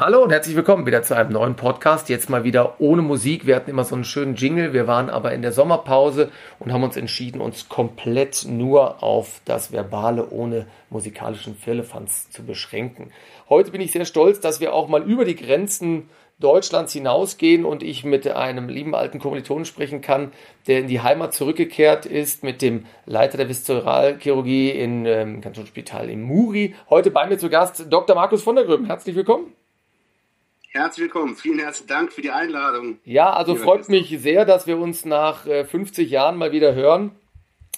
Hallo und herzlich willkommen wieder zu einem neuen Podcast. Jetzt mal wieder ohne Musik. Wir hatten immer so einen schönen Jingle. Wir waren aber in der Sommerpause und haben uns entschieden, uns komplett nur auf das Verbale ohne musikalischen Firlefanz zu beschränken. Heute bin ich sehr stolz, dass wir auch mal über die Grenzen Deutschlands hinausgehen und ich mit einem lieben alten Kommilitonen sprechen kann, der in die Heimat zurückgekehrt ist, mit dem Leiter der Viszeralchirurgie im ähm, Kantonsspital in Muri. Heute bei mir zu Gast Dr. Markus von der Gröben. Herzlich willkommen. Herzlich willkommen. Vielen herzlichen Dank für die Einladung. Ja, also freut mich sehr, dass wir uns nach 50 äh, Jahren mal wieder hören.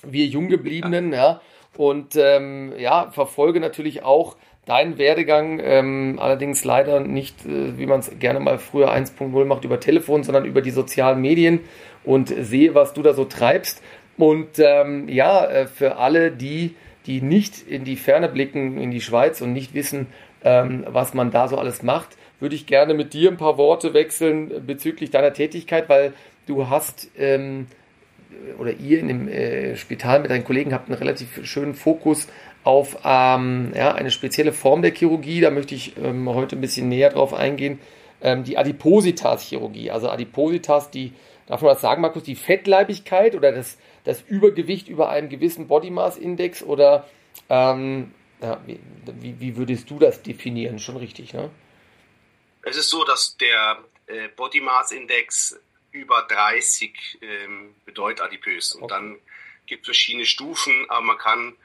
Wir Junggebliebenen, ja. ja. Und ähm, ja, verfolge natürlich auch deinen Werdegang, ähm, allerdings leider nicht, äh, wie man es gerne mal früher 1.0 macht, über Telefon, sondern über die sozialen Medien und sehe, was du da so treibst. Und ähm, ja, äh, für alle die, die nicht in die Ferne blicken, in die Schweiz und nicht wissen, ähm, was man da so alles macht, würde ich gerne mit dir ein paar Worte wechseln bezüglich deiner Tätigkeit, weil du hast ähm, oder ihr in dem äh, Spital mit deinen Kollegen habt einen relativ schönen Fokus auf ähm, ja, eine spezielle Form der Chirurgie. Da möchte ich ähm, heute ein bisschen näher drauf eingehen. Ähm, die Adipositas-Chirurgie. Also Adipositas, die, darf man das sagen, Markus, die Fettleibigkeit oder das, das Übergewicht über einem gewissen Body Mass Index oder ähm, ja, wie, wie würdest du das definieren? Schon richtig, ne? Es ist so, dass der äh, Body Mass Index über 30 ähm, bedeutet adipös. Und okay. dann gibt es verschiedene Stufen, aber man kann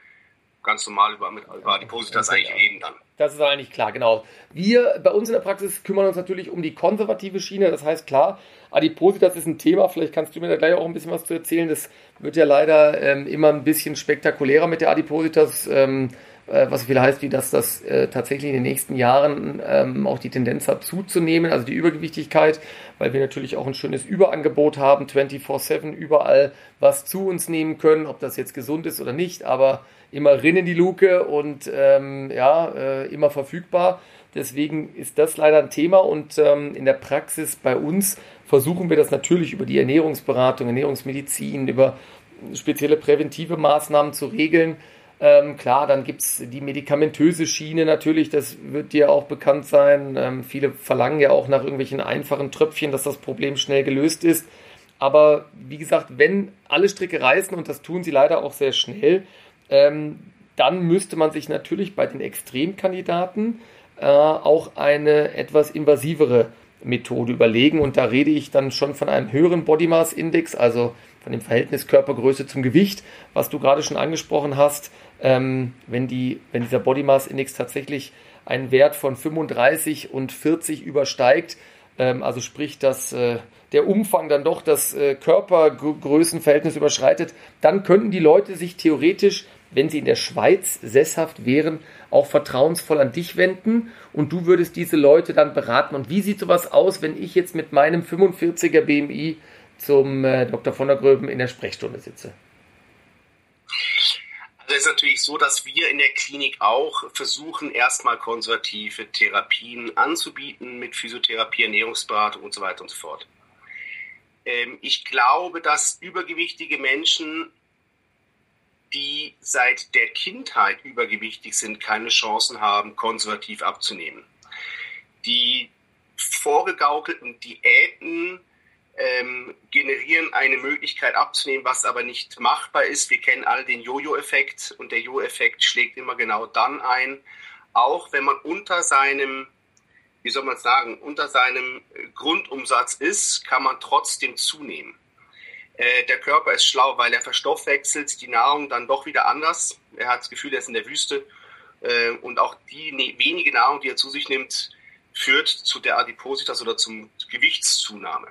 ganz normal über, mit, über Adipositas eigentlich reden dann. Das ist eigentlich klar, genau. Wir bei uns in der Praxis kümmern uns natürlich um die konservative Schiene. Das heißt, klar, Adipositas ist ein Thema. Vielleicht kannst du mir da gleich auch ein bisschen was zu erzählen. Das wird ja leider ähm, immer ein bisschen spektakulärer mit der Adipositas. Ähm, äh, was viel heißt, wie dass das äh, tatsächlich in den nächsten Jahren ähm, auch die Tendenz hat zuzunehmen, also die Übergewichtigkeit, weil wir natürlich auch ein schönes Überangebot haben, 24-7 überall was zu uns nehmen können, ob das jetzt gesund ist oder nicht, aber immer rinnen die Luke und ähm, ja, äh, immer verfügbar. Deswegen ist das leider ein Thema und ähm, in der Praxis bei uns versuchen wir das natürlich über die Ernährungsberatung, Ernährungsmedizin, über spezielle präventive Maßnahmen zu regeln ähm, klar, dann gibt es die medikamentöse Schiene natürlich, das wird dir auch bekannt sein. Ähm, viele verlangen ja auch nach irgendwelchen einfachen Tröpfchen, dass das Problem schnell gelöst ist. Aber wie gesagt, wenn alle Stricke reißen, und das tun sie leider auch sehr schnell, ähm, dann müsste man sich natürlich bei den Extremkandidaten äh, auch eine etwas invasivere Methode überlegen. Und da rede ich dann schon von einem höheren Body Mass Index, also von dem Verhältnis Körpergröße zum Gewicht, was du gerade schon angesprochen hast ähm, wenn, die, wenn dieser Body Mass Index tatsächlich einen Wert von 35 und 40 übersteigt, ähm, also sprich, dass äh, der Umfang dann doch das äh, Körpergrößenverhältnis überschreitet, dann könnten die Leute sich theoretisch, wenn sie in der Schweiz sesshaft wären, auch vertrauensvoll an dich wenden und du würdest diese Leute dann beraten. Und wie sieht sowas aus, wenn ich jetzt mit meinem 45er BMI zum äh, Dr. von der Gröben in der Sprechstunde sitze? Also es ist natürlich so, dass wir in der Klinik auch versuchen, erstmal konservative Therapien anzubieten mit Physiotherapie, Ernährungsberatung und so weiter und so fort. Ähm, ich glaube, dass übergewichtige Menschen, die seit der Kindheit übergewichtig sind, keine Chancen haben, konservativ abzunehmen. Die vorgegaukelten Diäten ähm, generieren eine Möglichkeit abzunehmen, was aber nicht machbar ist. Wir kennen alle den Jojo-Effekt und der Jojo-Effekt schlägt immer genau dann ein, auch wenn man unter seinem, wie soll man sagen, unter seinem Grundumsatz ist, kann man trotzdem zunehmen. Äh, der Körper ist schlau, weil er verstoffwechselt die Nahrung dann doch wieder anders. Er hat das Gefühl, er ist in der Wüste äh, und auch die ne, wenige Nahrung, die er zu sich nimmt, führt zu der Adipositas oder zum Gewichtszunahme.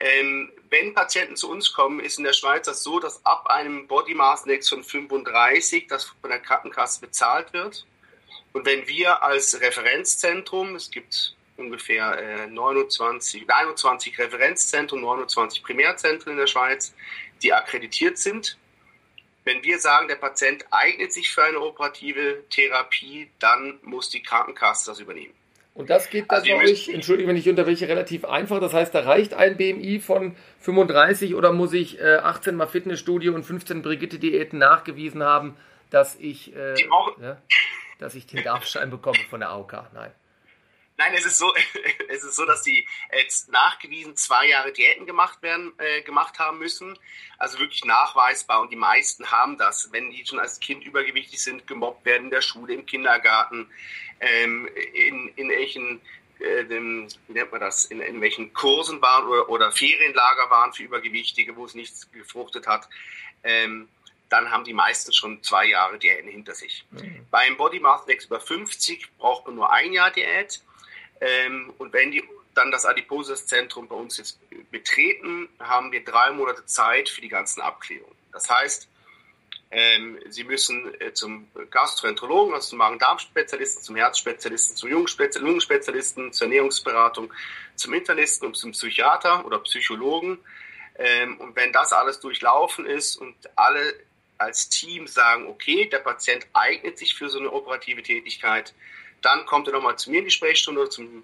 Ähm, wenn Patienten zu uns kommen, ist in der Schweiz das so, dass ab einem Body Mass Index von 35 das von der Krankenkasse bezahlt wird. Und wenn wir als Referenzzentrum, es gibt ungefähr äh, 29, 21 Referenzzentren, 29 Primärzentren in der Schweiz, die akkreditiert sind. Wenn wir sagen, der Patient eignet sich für eine operative Therapie, dann muss die Krankenkasse das übernehmen. Und das geht dann also bei euch, entschuldige, wenn ich unterbreche, relativ einfach. Das heißt, da reicht ein BMI von 35 oder muss ich äh, 18 mal Fitnessstudio und 15 Brigitte-Diäten nachgewiesen haben, dass ich, äh, ja, dass ich den Darfschein bekomme von der AOK? Nein. Nein, es ist so, es ist so, dass die jetzt nachgewiesen zwei Jahre Diäten gemacht werden, äh, gemacht haben müssen. Also wirklich nachweisbar und die meisten haben das, wenn die schon als Kind übergewichtig sind, gemobbt werden in der Schule, im Kindergarten, ähm, in, in welchen äh, dem, wie nennt man das, in, in welchen Kursen waren oder, oder Ferienlager waren für Übergewichtige, wo es nichts gefruchtet hat. Ähm, dann haben die meisten schon zwei Jahre Diäten hinter sich. Mhm. Beim Body Mass Index über 50 braucht man nur ein Jahr Diät. Ähm, und wenn die dann das Adipositas-Zentrum bei uns jetzt betreten, haben wir drei Monate Zeit für die ganzen Abklärungen. Das heißt, ähm, Sie müssen äh, zum Gastroenterologen, also zum Magen-Darm-Spezialisten, zum Herzspezialisten, zum Lungenspezialisten, zur Ernährungsberatung, zum Internisten und zum Psychiater oder Psychologen. Ähm, und wenn das alles durchlaufen ist und alle als Team sagen, okay, der Patient eignet sich für so eine operative Tätigkeit, dann kommt er nochmal zu mir in die Sprechstunde, zum,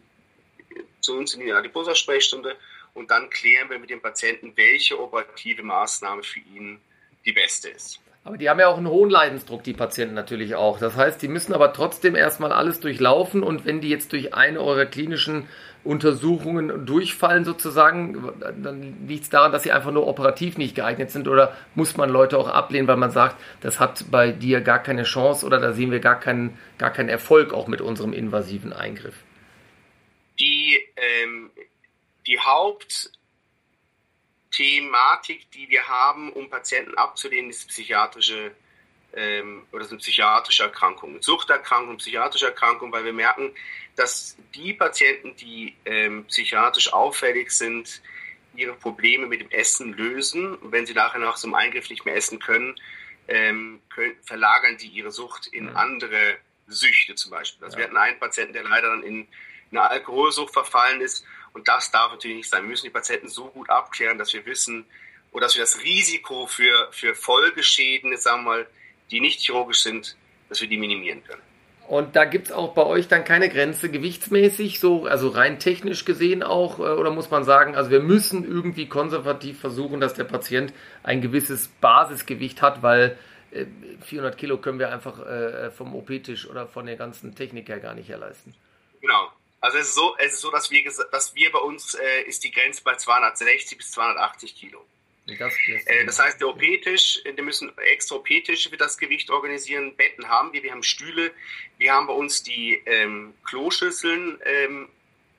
zu uns in die Adiposa-Sprechstunde und dann klären wir mit dem Patienten, welche operative Maßnahme für ihn die beste ist. Aber die haben ja auch einen hohen Leidensdruck, die Patienten natürlich auch. Das heißt, die müssen aber trotzdem erstmal alles durchlaufen und wenn die jetzt durch eine eurer klinischen Untersuchungen durchfallen sozusagen, dann liegt es daran, dass sie einfach nur operativ nicht geeignet sind oder muss man Leute auch ablehnen, weil man sagt, das hat bei dir gar keine Chance oder da sehen wir gar keinen, gar keinen Erfolg auch mit unserem invasiven Eingriff? Die, ähm, die Haupt Thematik, die wir haben, um Patienten abzulehnen, ist psychiatrische ähm, oder sind psychiatrische Erkrankungen, Suchterkrankungen, psychiatrische Erkrankungen, weil wir merken, dass die Patienten, die ähm, psychiatrisch auffällig sind, ihre Probleme mit dem Essen lösen. Und wenn sie nachher nach so einem Eingriff nicht mehr essen können, ähm, können verlagern die ihre Sucht in mhm. andere Süchte zum Beispiel. Also ja. wir hatten einen Patienten, der leider dann in eine Alkoholsucht verfallen ist und das darf natürlich nicht sein. Wir müssen die Patienten so gut abklären, dass wir wissen oder dass wir das Risiko für, für Folgeschäden, sagen wir mal, die nicht chirurgisch sind, dass wir die minimieren können. Und da gibt es auch bei euch dann keine Grenze gewichtsmäßig, so, also rein technisch gesehen auch, äh, oder muss man sagen, also wir müssen irgendwie konservativ versuchen, dass der Patient ein gewisses Basisgewicht hat, weil 400 äh, Kilo können wir einfach äh, vom OP-Tisch oder von der ganzen Technik her gar nicht erleisten. Genau. Also es ist so, es ist so dass, wir, dass wir bei uns äh, ist die Grenze bei 260 bis 280 Kilo. Das, äh, das, heißt, der OP-Tisch, wir müssen extra OP-Tische für das Gewicht organisieren. Betten haben wir, wir haben Stühle, wir haben bei uns die ähm, Kloschüsseln ähm,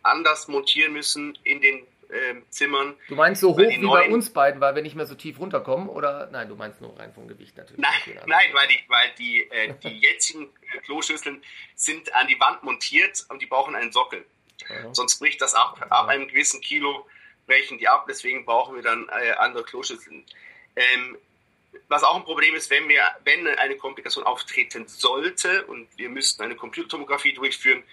anders montieren müssen in den ähm, Zimmern. Du meinst so hoch wie bei uns beiden, weil wir nicht mehr so tief runterkommen? Oder nein, du meinst nur rein vom Gewicht natürlich. Nein, nein weil die, weil die, äh, die jetzigen äh, Kloschüsseln sind an die Wand montiert und die brauchen einen Sockel. Ja. Sonst bricht das ab. Ab einem gewissen Kilo brechen die ab, deswegen brauchen wir dann äh, andere Kloschüsseln. Ähm, was auch ein Problem ist, wenn wir, wenn eine Komplikation auftreten sollte und wir müssten eine Computertomographie durchführen,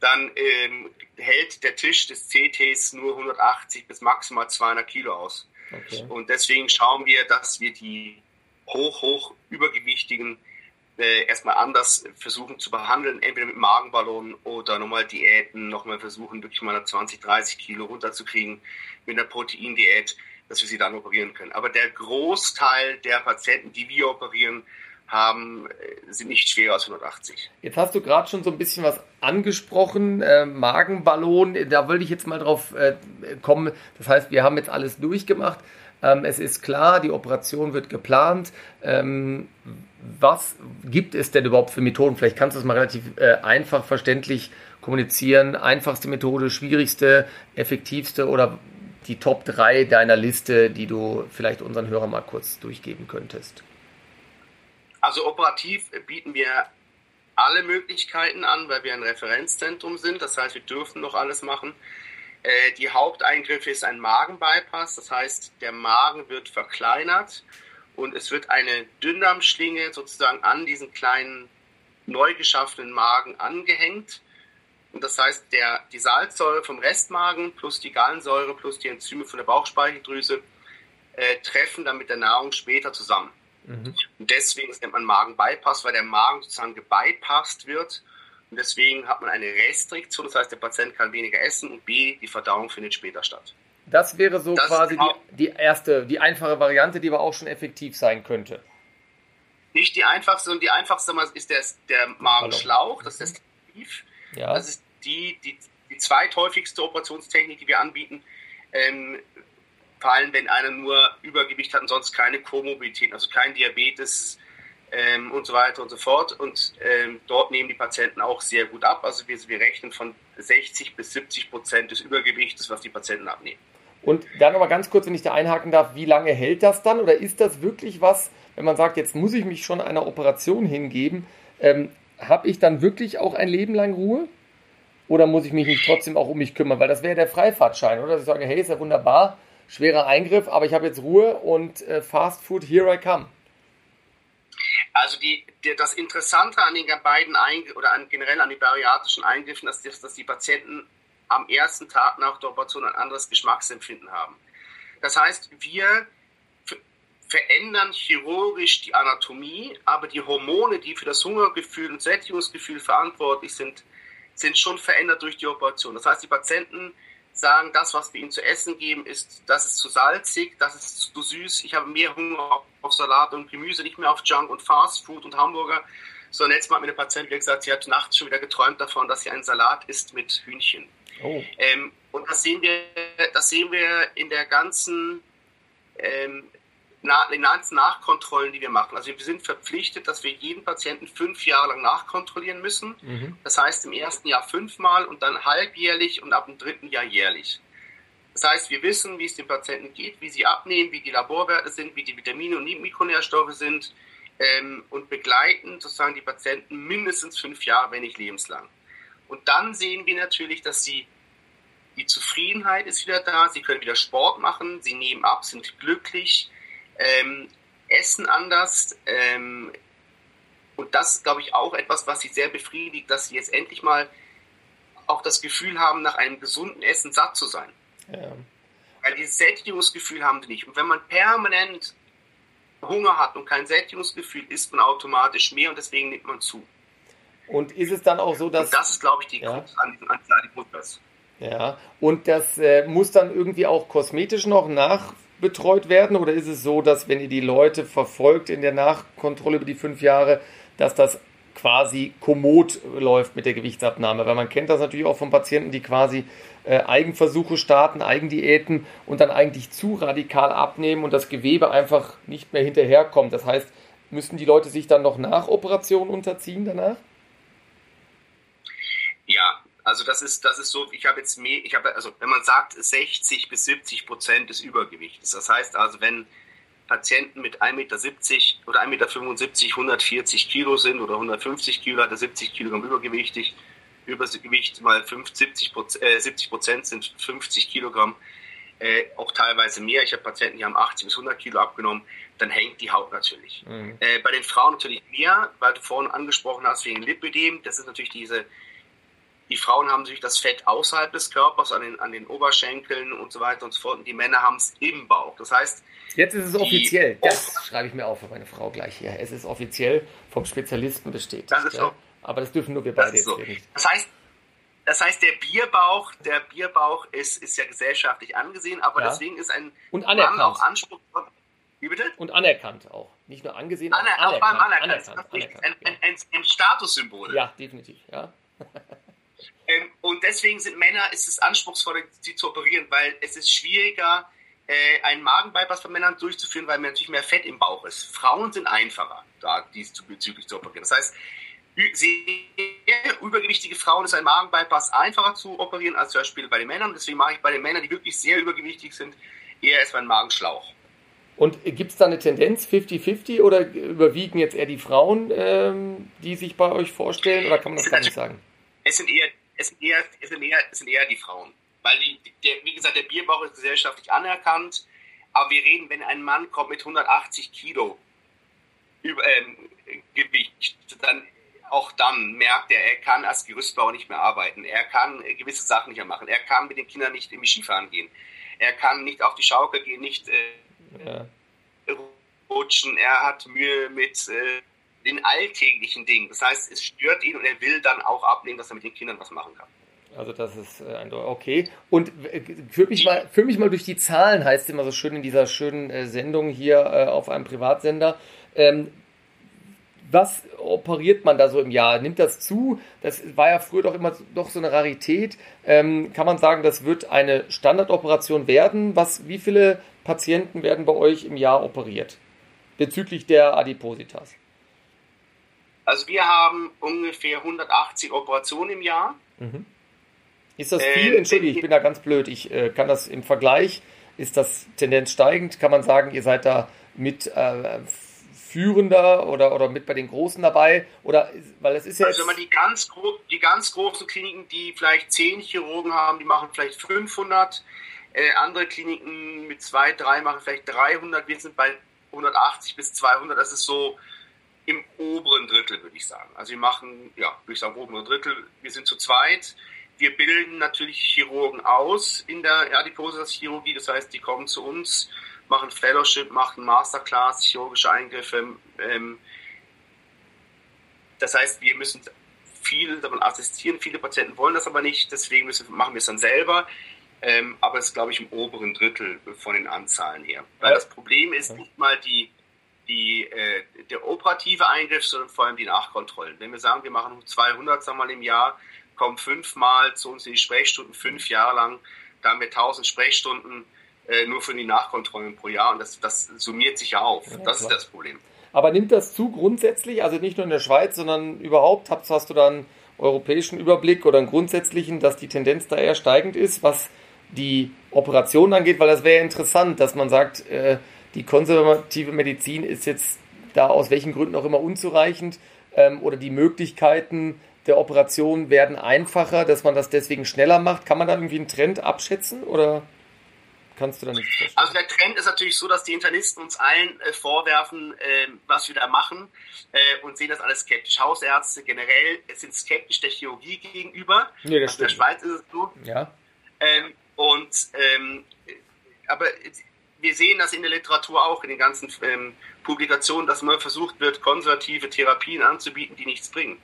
dann ähm, hält der Tisch des CTs nur 180 bis maximal 200 Kilo aus. Okay. Und deswegen schauen wir, dass wir die hoch, hoch übergewichtigen äh, erstmal anders versuchen zu behandeln, entweder mit Magenballonen oder nochmal Diäten, nochmal versuchen, wirklich mal 20, 30 Kilo runterzukriegen mit einer Proteindiät, dass wir sie dann operieren können. Aber der Großteil der Patienten, die wir operieren, haben, äh, sind nicht schwerer als 180. Jetzt hast du gerade schon so ein bisschen was angesprochen, äh, Magenballon, da wollte ich jetzt mal drauf äh, kommen. Das heißt, wir haben jetzt alles durchgemacht. Ähm, es ist klar, die Operation wird geplant. Ähm, was gibt es denn überhaupt für Methoden? Vielleicht kannst du es mal relativ äh, einfach verständlich kommunizieren. Einfachste Methode, schwierigste, effektivste oder die Top 3 deiner Liste, die du vielleicht unseren Hörern mal kurz durchgeben könntest? Also operativ bieten wir alle Möglichkeiten an, weil wir ein Referenzzentrum sind. Das heißt, wir dürfen noch alles machen. Äh, die Haupteingriffe ist ein Magenbypass. Das heißt, der Magen wird verkleinert und es wird eine Dünndarmschlinge sozusagen an diesen kleinen neu geschaffenen Magen angehängt. Und das heißt, der, die Salzsäure vom Restmagen plus die Gallensäure plus die Enzyme von der Bauchspeicheldrüse äh, treffen dann mit der Nahrung später zusammen. Mhm. Und deswegen nennt man Magen-Bypass, weil der Magen sozusagen gebypasst wird. Und deswegen hat man eine Restriktion, das heißt, der Patient kann weniger essen und B, die Verdauung findet später statt. Das wäre so das quasi genau die, die erste, die einfache Variante, die aber auch schon effektiv sein könnte. Nicht die einfachste, sondern die einfachste ist der, der Magenschlauch, das ist Tief. Ja. Das ist die, die die zweithäufigste Operationstechnik, die wir anbieten. Ähm, vor allem, wenn einer nur Übergewicht hat und sonst keine Komorbidität, also kein Diabetes ähm, und so weiter und so fort. Und ähm, dort nehmen die Patienten auch sehr gut ab. Also wir, wir rechnen von 60 bis 70 Prozent des Übergewichtes, was die Patienten abnehmen. Und dann aber ganz kurz, wenn ich da einhaken darf, wie lange hält das dann? Oder ist das wirklich was, wenn man sagt, jetzt muss ich mich schon einer Operation hingeben, ähm, habe ich dann wirklich auch ein Leben lang Ruhe? Oder muss ich mich nicht trotzdem auch um mich kümmern? Weil das wäre der Freifahrtschein, oder? Dass ich sage, hey, ist ja wunderbar, schwerer Eingriff, aber ich habe jetzt Ruhe und äh, Fast Food, here I come. Also die, die, das Interessante an den beiden Eingriffen oder an, generell an den bariatrischen Eingriffen ist, dass, dass die Patienten am ersten Tag nach der Operation ein anderes Geschmacksempfinden haben. Das heißt, wir verändern chirurgisch die Anatomie, aber die Hormone, die für das Hungergefühl und Sättigungsgefühl verantwortlich sind, sind schon verändert durch die Operation. Das heißt, die Patienten sagen, das, was wir ihnen zu essen geben, ist, das ist zu salzig, das ist zu süß, ich habe mehr Hunger auf Salat und Gemüse, nicht mehr auf Junk und Fast Food und Hamburger. Sondern jetzt mal hat mir eine Patientin gesagt, sie hat nachts schon wieder geträumt davon, dass sie einen Salat isst mit Hühnchen. Oh. Ähm, und das sehen wir, das sehen wir in der ganzen ähm, na, ganzen Nachkontrollen, die wir machen. Also wir sind verpflichtet, dass wir jeden Patienten fünf Jahre lang nachkontrollieren müssen. Mhm. Das heißt im ersten Jahr fünfmal und dann halbjährlich und ab dem dritten Jahr jährlich. Das heißt, wir wissen, wie es den Patienten geht, wie sie abnehmen, wie die Laborwerte sind, wie die Vitamine und Mikronährstoffe sind ähm, und begleiten sozusagen die Patienten mindestens fünf Jahre, wenn nicht lebenslang. Und dann sehen wir natürlich, dass sie die Zufriedenheit ist wieder da, sie können wieder Sport machen, sie nehmen ab, sind glücklich, ähm, essen anders. Ähm, und das ist, glaube ich, auch etwas, was sie sehr befriedigt, dass sie jetzt endlich mal auch das Gefühl haben, nach einem gesunden Essen satt zu sein. Ja. Weil dieses Sättigungsgefühl haben sie nicht. Und wenn man permanent Hunger hat und kein Sättigungsgefühl, isst man automatisch mehr und deswegen nimmt man zu. Und ist es dann auch so, dass. Und das ist, glaube ich, die ja. Krux an, an Adipositas. Ja, und das äh, muss dann irgendwie auch kosmetisch noch nach betreut werden? Oder ist es so, dass wenn ihr die Leute verfolgt in der Nachkontrolle über die fünf Jahre, dass das quasi kommod läuft mit der Gewichtsabnahme? Weil man kennt das natürlich auch von Patienten, die quasi äh, Eigenversuche starten, Eigendiäten und dann eigentlich zu radikal abnehmen und das Gewebe einfach nicht mehr hinterherkommt. Das heißt, müssten die Leute sich dann noch nach Operation unterziehen danach? Ja, also das ist, das ist so, ich habe jetzt mehr, ich habe, also wenn man sagt 60 bis 70 Prozent des Übergewichts, das heißt also, wenn Patienten mit 1,70 Meter oder 1,75 Meter 140 Kilo sind oder 150 Kilo, hat er 70 Kilogramm übergewichtig, Übergewicht mal 50, 70 äh, Prozent sind 50 Kilogramm, äh, auch teilweise mehr. Ich habe Patienten, die haben 80 bis 100 Kilo abgenommen, dann hängt die Haut natürlich. Mhm. Äh, bei den Frauen natürlich mehr, weil du vorhin angesprochen hast, wegen Lipidem, das ist natürlich diese die Frauen haben natürlich das Fett außerhalb des Körpers, an den, an den Oberschenkeln und so weiter und so fort. Und die Männer haben es im Bauch. Das heißt. Jetzt ist es offiziell. Das schreibe ich mir auf für meine Frau gleich hier. Es ist offiziell vom Spezialisten bestätigt. Das ist so. Aber das dürfen nur wir beide jetzt so. nicht. Das heißt, das heißt, der Bierbauch, der Bierbauch ist, ist ja gesellschaftlich angesehen, aber ja. deswegen ist ein und anerkannt. Mann auch Anspruch. Wie bitte? Und anerkannt auch. Nicht nur angesehen, Aner auch anerkannt. Auch anerkannt. anerkannt. anerkannt. Ein, ein, ein, ein Statussymbol. Ja, definitiv. Ja. Ähm, und deswegen sind Männer, ist es anspruchsvoller, sie zu operieren, weil es ist schwieriger, äh, einen Magenbypass von Männern durchzuführen, weil natürlich mehr Fett im Bauch ist. Frauen sind einfacher, da diesbezüglich zu operieren. Das heißt, sehr übergewichtige Frauen ist ein Magenbypass einfacher zu operieren als zum Beispiel bei den Männern. Deswegen mache ich bei den Männern, die wirklich sehr übergewichtig sind, eher erstmal einen Magenschlauch. Und gibt es da eine Tendenz 50-50 oder überwiegen jetzt eher die Frauen, ähm, die sich bei euch vorstellen oder kann man das gar nicht sagen? Es sind eher es sind eher, es sind eher, es sind eher die Frauen. Weil, die, der, wie gesagt, der Bierbauch ist gesellschaftlich anerkannt. Aber wir reden, wenn ein Mann kommt mit 180 Kilo über, ähm, Gewicht, dann auch dann merkt er, er kann als Gerüstbauer nicht mehr arbeiten. Er kann gewisse Sachen nicht mehr machen. Er kann mit den Kindern nicht im Skifahren gehen. Er kann nicht auf die Schaukel gehen, nicht äh, ja. rutschen. Er hat Mühe mit äh, den alltäglichen Dingen. Das heißt, es stört ihn und er will dann auch abnehmen, dass er mit den Kindern was machen kann. Also das ist äh, ein okay. Und äh, führ mich mal, führ mich mal durch die Zahlen, heißt es immer so schön in dieser schönen äh, Sendung hier auf einem Privatsender. Ähm, was operiert man da so im Jahr? Nimmt das zu? Das war ja früher doch immer doch so eine Rarität. Ähm, kann man sagen, das wird eine Standardoperation werden? Was, wie viele Patienten werden bei euch im Jahr operiert bezüglich der Adipositas? Also wir haben ungefähr 180 Operationen im Jahr. Mhm. Ist das viel? Äh, Entschuldige, ich bin da ganz blöd. Ich äh, kann das im Vergleich, ist das Tendenz steigend? Kann man sagen, ihr seid da mit äh, führender oder, oder mit bei den Großen dabei? Oder weil es ist ja also wenn man die ganz, die ganz großen Kliniken, die vielleicht 10 Chirurgen haben, die machen vielleicht 500. Äh, andere Kliniken mit zwei, drei machen vielleicht 300. Wir sind bei 180 bis 200. Das ist so im oberen Drittel, würde ich sagen. Also wir machen, ja, würde ich sagen, oberen Drittel. Wir sind zu zweit. Wir bilden natürlich Chirurgen aus in der Adipositas-Chirurgie. Das heißt, die kommen zu uns machen Fellowship, machen Masterclass, chirurgische Eingriffe. Ähm, das heißt, wir müssen viel davon assistieren. Viele Patienten wollen das aber nicht, deswegen müssen, machen wir es dann selber. Ähm, aber es ist, glaube ich, im oberen Drittel von den Anzahlen her. Weil das Problem ist nicht mal die, die, äh, der operative Eingriff, sondern vor allem die Nachkontrollen. Wenn wir sagen, wir machen 200 sagen wir mal, im Jahr, kommen fünfmal zu uns in die Sprechstunden, fünf Jahre lang, da haben wir 1000 Sprechstunden, äh, nur für die Nachkontrollen pro Jahr und das, das summiert sich ja auf. Ja, das klar. ist das Problem. Aber nimmt das zu grundsätzlich, also nicht nur in der Schweiz, sondern überhaupt, hast, hast du da einen europäischen Überblick oder einen grundsätzlichen, dass die Tendenz da eher steigend ist, was die Operation angeht, weil das wäre interessant, dass man sagt, äh, die konservative Medizin ist jetzt da aus welchen Gründen auch immer unzureichend ähm, oder die Möglichkeiten der Operation werden einfacher, dass man das deswegen schneller macht. Kann man da irgendwie einen Trend abschätzen oder? kannst du da nichts feststellen. Also der Trend ist natürlich so, dass die Internisten uns allen äh, vorwerfen, äh, was wir da machen äh, und sehen das alles skeptisch. Hausärzte generell sind skeptisch der Chirurgie gegenüber. Nee, das also in der Schweiz ist es so. Ja. Ähm, und ähm, aber wir sehen das in der Literatur auch, in den ganzen ähm, Publikationen, dass man versucht wird, konservative Therapien anzubieten, die nichts bringen.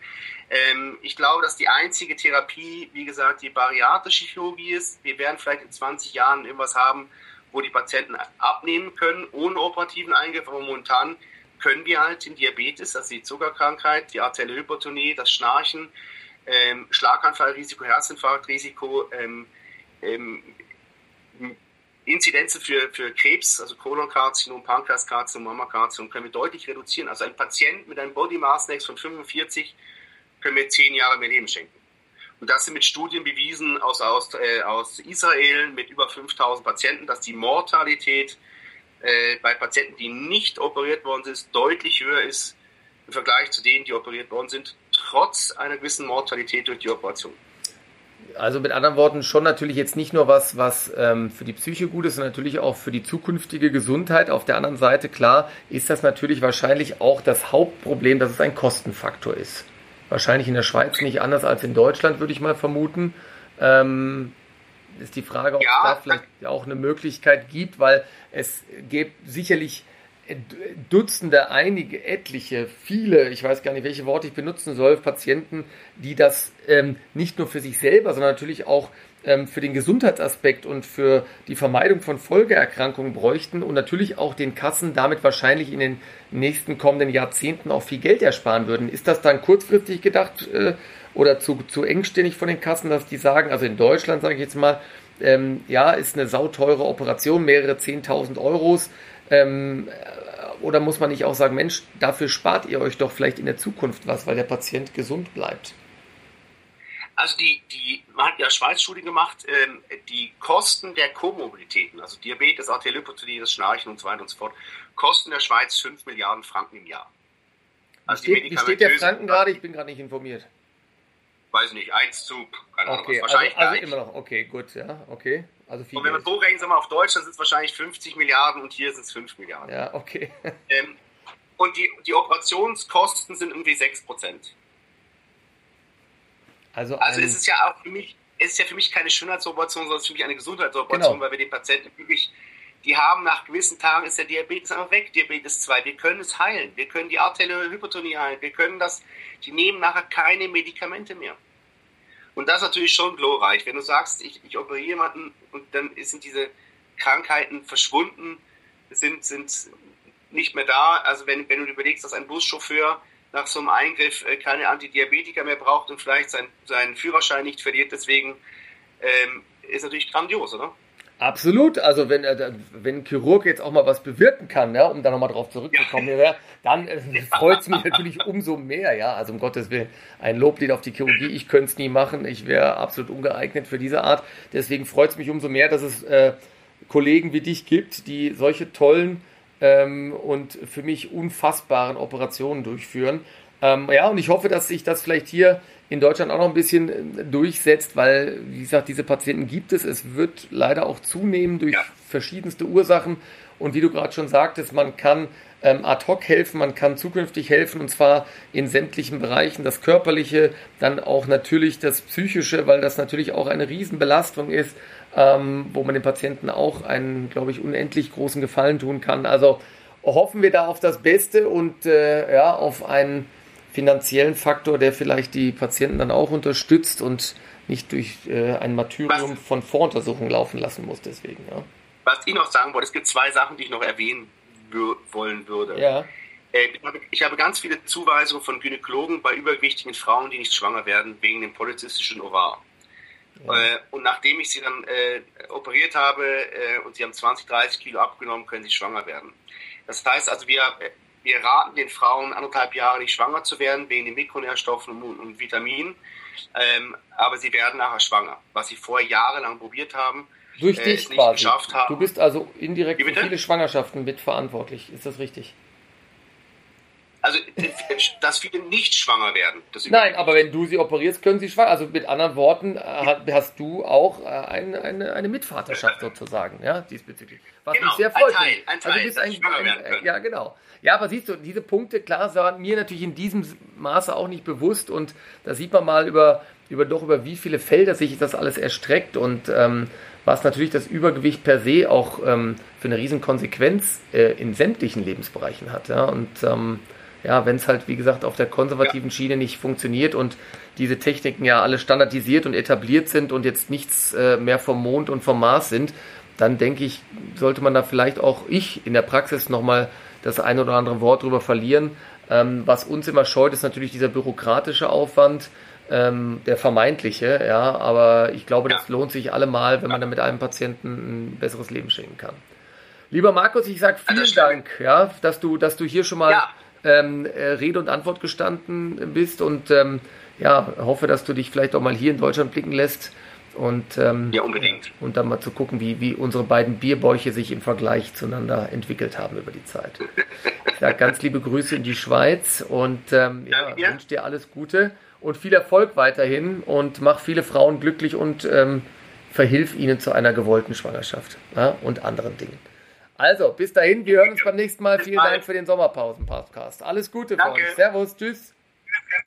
Ähm, ich glaube, dass die einzige Therapie, wie gesagt, die bariatrische Chirurgie ist. Wir werden vielleicht in 20 Jahren irgendwas haben, wo die Patienten abnehmen können, ohne operativen Eingriff, aber momentan können wir halt den Diabetes, also die Zuckerkrankheit, die arterielle Hypertonie, das Schnarchen, ähm, Schlaganfallrisiko, Herzinfarktrisiko, ähm, ähm, Inzidenzen für, für Krebs, also Kolonkarzinom, Pankreaskarzinom, Mammakarzinom, können wir deutlich reduzieren. Also ein Patient mit einem Body Mass Index von 45 können wir zehn Jahre mehr Leben schenken. Und das sind mit Studien bewiesen aus, aus, äh, aus Israel mit über 5000 Patienten, dass die Mortalität äh, bei Patienten, die nicht operiert worden sind, deutlich höher ist im Vergleich zu denen, die operiert worden sind, trotz einer gewissen Mortalität durch die Operation. Also mit anderen Worten schon natürlich jetzt nicht nur was, was ähm, für die Psyche gut ist, sondern natürlich auch für die zukünftige Gesundheit. Auf der anderen Seite, klar, ist das natürlich wahrscheinlich auch das Hauptproblem, dass es ein Kostenfaktor ist. Wahrscheinlich in der Schweiz nicht anders als in Deutschland, würde ich mal vermuten. Ähm, ist die Frage, ob ja. es da vielleicht auch eine Möglichkeit gibt, weil es gibt sicherlich Dutzende, einige, etliche, viele, ich weiß gar nicht, welche Worte ich benutzen soll, Patienten, die das ähm, nicht nur für sich selber, sondern natürlich auch ähm, für den Gesundheitsaspekt und für die Vermeidung von Folgeerkrankungen bräuchten und natürlich auch den Kassen damit wahrscheinlich in den nächsten kommenden Jahrzehnten auch viel Geld ersparen würden. Ist das dann kurzfristig gedacht äh, oder zu, zu engständig von den Kassen, dass die sagen, also in Deutschland sage ich jetzt mal, ähm, ja, ist eine sauteure Operation, mehrere 10.000 Euros. Ähm, oder muss man nicht auch sagen, Mensch, dafür spart ihr euch doch vielleicht in der Zukunft was, weil der Patient gesund bleibt? Also die, die, man hat ja Schweiz-Studien gemacht, ähm, die Kosten der Komobilitäten, also Diabetes, Arteriopathie, das Schnarchen und so weiter und so fort, kosten der Schweiz 5 Milliarden Franken im Jahr. Also steht, wie steht der Franken gerade? Ich bin gerade nicht informiert. Weiß nicht, 1 zu, keine Ahnung, okay, wahrscheinlich also, also immer noch, okay, gut, ja, okay. Also viel und wenn wir so rechnen, sagen wir auf Deutschland sind es wahrscheinlich 50 Milliarden und hier sind es 5 Milliarden. Ja, okay. Ähm, und die, die Operationskosten sind irgendwie 6 Prozent. Also, also es ist ja auch für mich, es ist ja für mich keine Schönheitsoperation, sondern es ist für mich eine Gesundheitsoperation, genau. weil wir den Patienten wirklich, die haben nach gewissen Tagen ist der Diabetes einfach weg, Diabetes 2. Wir können es heilen. Wir können die arterielle Hypertonie heilen. Wir können das, die nehmen nachher keine Medikamente mehr. Und das ist natürlich schon glorreich. Wenn du sagst, ich, ich operiere jemanden und dann sind diese Krankheiten verschwunden, sind, sind nicht mehr da. Also wenn, wenn du überlegst, dass ein Buschauffeur nach so einem Eingriff äh, keine Antidiabetika mehr braucht und vielleicht sein, seinen Führerschein nicht verliert. Deswegen ähm, ist natürlich grandios, oder? Absolut. Also wenn, wenn ein Chirurg jetzt auch mal was bewirken kann, ja, um da nochmal drauf zurückzukommen, ja. dann äh, freut es mich natürlich umso mehr. Ja, also um Gottes Willen, ein Loblied auf die Chirurgie. Ich könnte es nie machen. Ich wäre absolut ungeeignet für diese Art. Deswegen freut es mich umso mehr, dass es äh, Kollegen wie dich gibt, die solche tollen ähm, und für mich unfassbaren Operationen durchführen. Ähm, ja, und ich hoffe, dass sich das vielleicht hier in Deutschland auch noch ein bisschen äh, durchsetzt, weil, wie gesagt, diese Patienten gibt es. Es wird leider auch zunehmen durch ja. verschiedenste Ursachen. Und wie du gerade schon sagtest, man kann ähm, ad hoc helfen, man kann zukünftig helfen und zwar in sämtlichen Bereichen. Das Körperliche, dann auch natürlich das Psychische, weil das natürlich auch eine Riesenbelastung ist, ähm, wo man den Patienten auch einen, glaube ich, unendlich großen Gefallen tun kann. Also hoffen wir da auf das Beste und äh, ja, auf einen finanziellen Faktor, der vielleicht die Patienten dann auch unterstützt und nicht durch äh, ein Martyrium was, von Voruntersuchungen laufen lassen muss. Deswegen, ja. Was ich noch sagen wollte, es gibt zwei Sachen, die ich noch erwähnen wollen würde. Ja. Äh, ich, habe, ich habe ganz viele Zuweisungen von Gynäkologen bei übergewichtigen Frauen, die nicht schwanger werden, wegen dem polyzystischen Ovar. Ja. Äh, und nachdem ich sie dann äh, operiert habe und sie haben 20, 30 Kilo abgenommen, können sie schwanger werden. Das heißt also, wir wir raten den Frauen anderthalb Jahre nicht schwanger zu werden, wegen den Mikronährstoffen und, und Vitaminen. Ähm, aber sie werden nachher schwanger, was sie vorher jahrelang probiert haben. Durch äh, dich quasi. Geschafft haben. Du bist also indirekt für viele Schwangerschaften mitverantwortlich. Ist das richtig? Also, dass viele nicht schwanger werden. Nein, aber wenn du sie operierst, können sie schwanger. Also mit anderen Worten äh, hast du auch äh, eine, eine, eine Mitvaterschaft sozusagen, ja, diesbezüglich. Was genau, mich sehr freut. Ein Teil, ein Teil, also du bist ein, ein, ja, genau. Ja, aber siehst du, diese Punkte, klar, waren mir natürlich in diesem Maße auch nicht bewusst und da sieht man mal über, über doch über wie viele Felder sich das alles erstreckt und ähm, was natürlich das Übergewicht per se auch ähm, für eine riesen Konsequenz äh, in sämtlichen Lebensbereichen hat. Ja? Und ähm, ja, wenn es halt, wie gesagt, auf der konservativen ja. Schiene nicht funktioniert und diese Techniken ja alle standardisiert und etabliert sind und jetzt nichts äh, mehr vom Mond und vom Mars sind, dann denke ich, sollte man da vielleicht auch ich in der Praxis nochmal das ein oder andere Wort drüber verlieren. Ähm, was uns immer scheut, ist natürlich dieser bürokratische Aufwand, ähm, der vermeintliche, ja, aber ich glaube, das lohnt sich allemal, wenn man dann mit einem Patienten ein besseres Leben schenken kann. Lieber Markus, ich sage vielen Dank, ja, dass du, dass du hier schon mal ja. Ähm, äh, Rede und Antwort gestanden bist und ähm, ja, hoffe, dass du dich vielleicht auch mal hier in Deutschland blicken lässt und, ähm, ja, unbedingt. Und dann mal zu gucken, wie, wie unsere beiden Bierbäuche sich im Vergleich zueinander entwickelt haben über die Zeit. Ich sage ganz liebe Grüße in die Schweiz und ähm, ja, ja. wünsche dir alles Gute und viel Erfolg weiterhin und mach viele Frauen glücklich und ähm, verhilf ihnen zu einer gewollten Schwangerschaft ja, und anderen Dingen. Also, bis dahin, wir hören uns beim nächsten Mal. Vielen Dank für den Sommerpausen-Podcast. Alles Gute Danke. für euch. Servus, tschüss.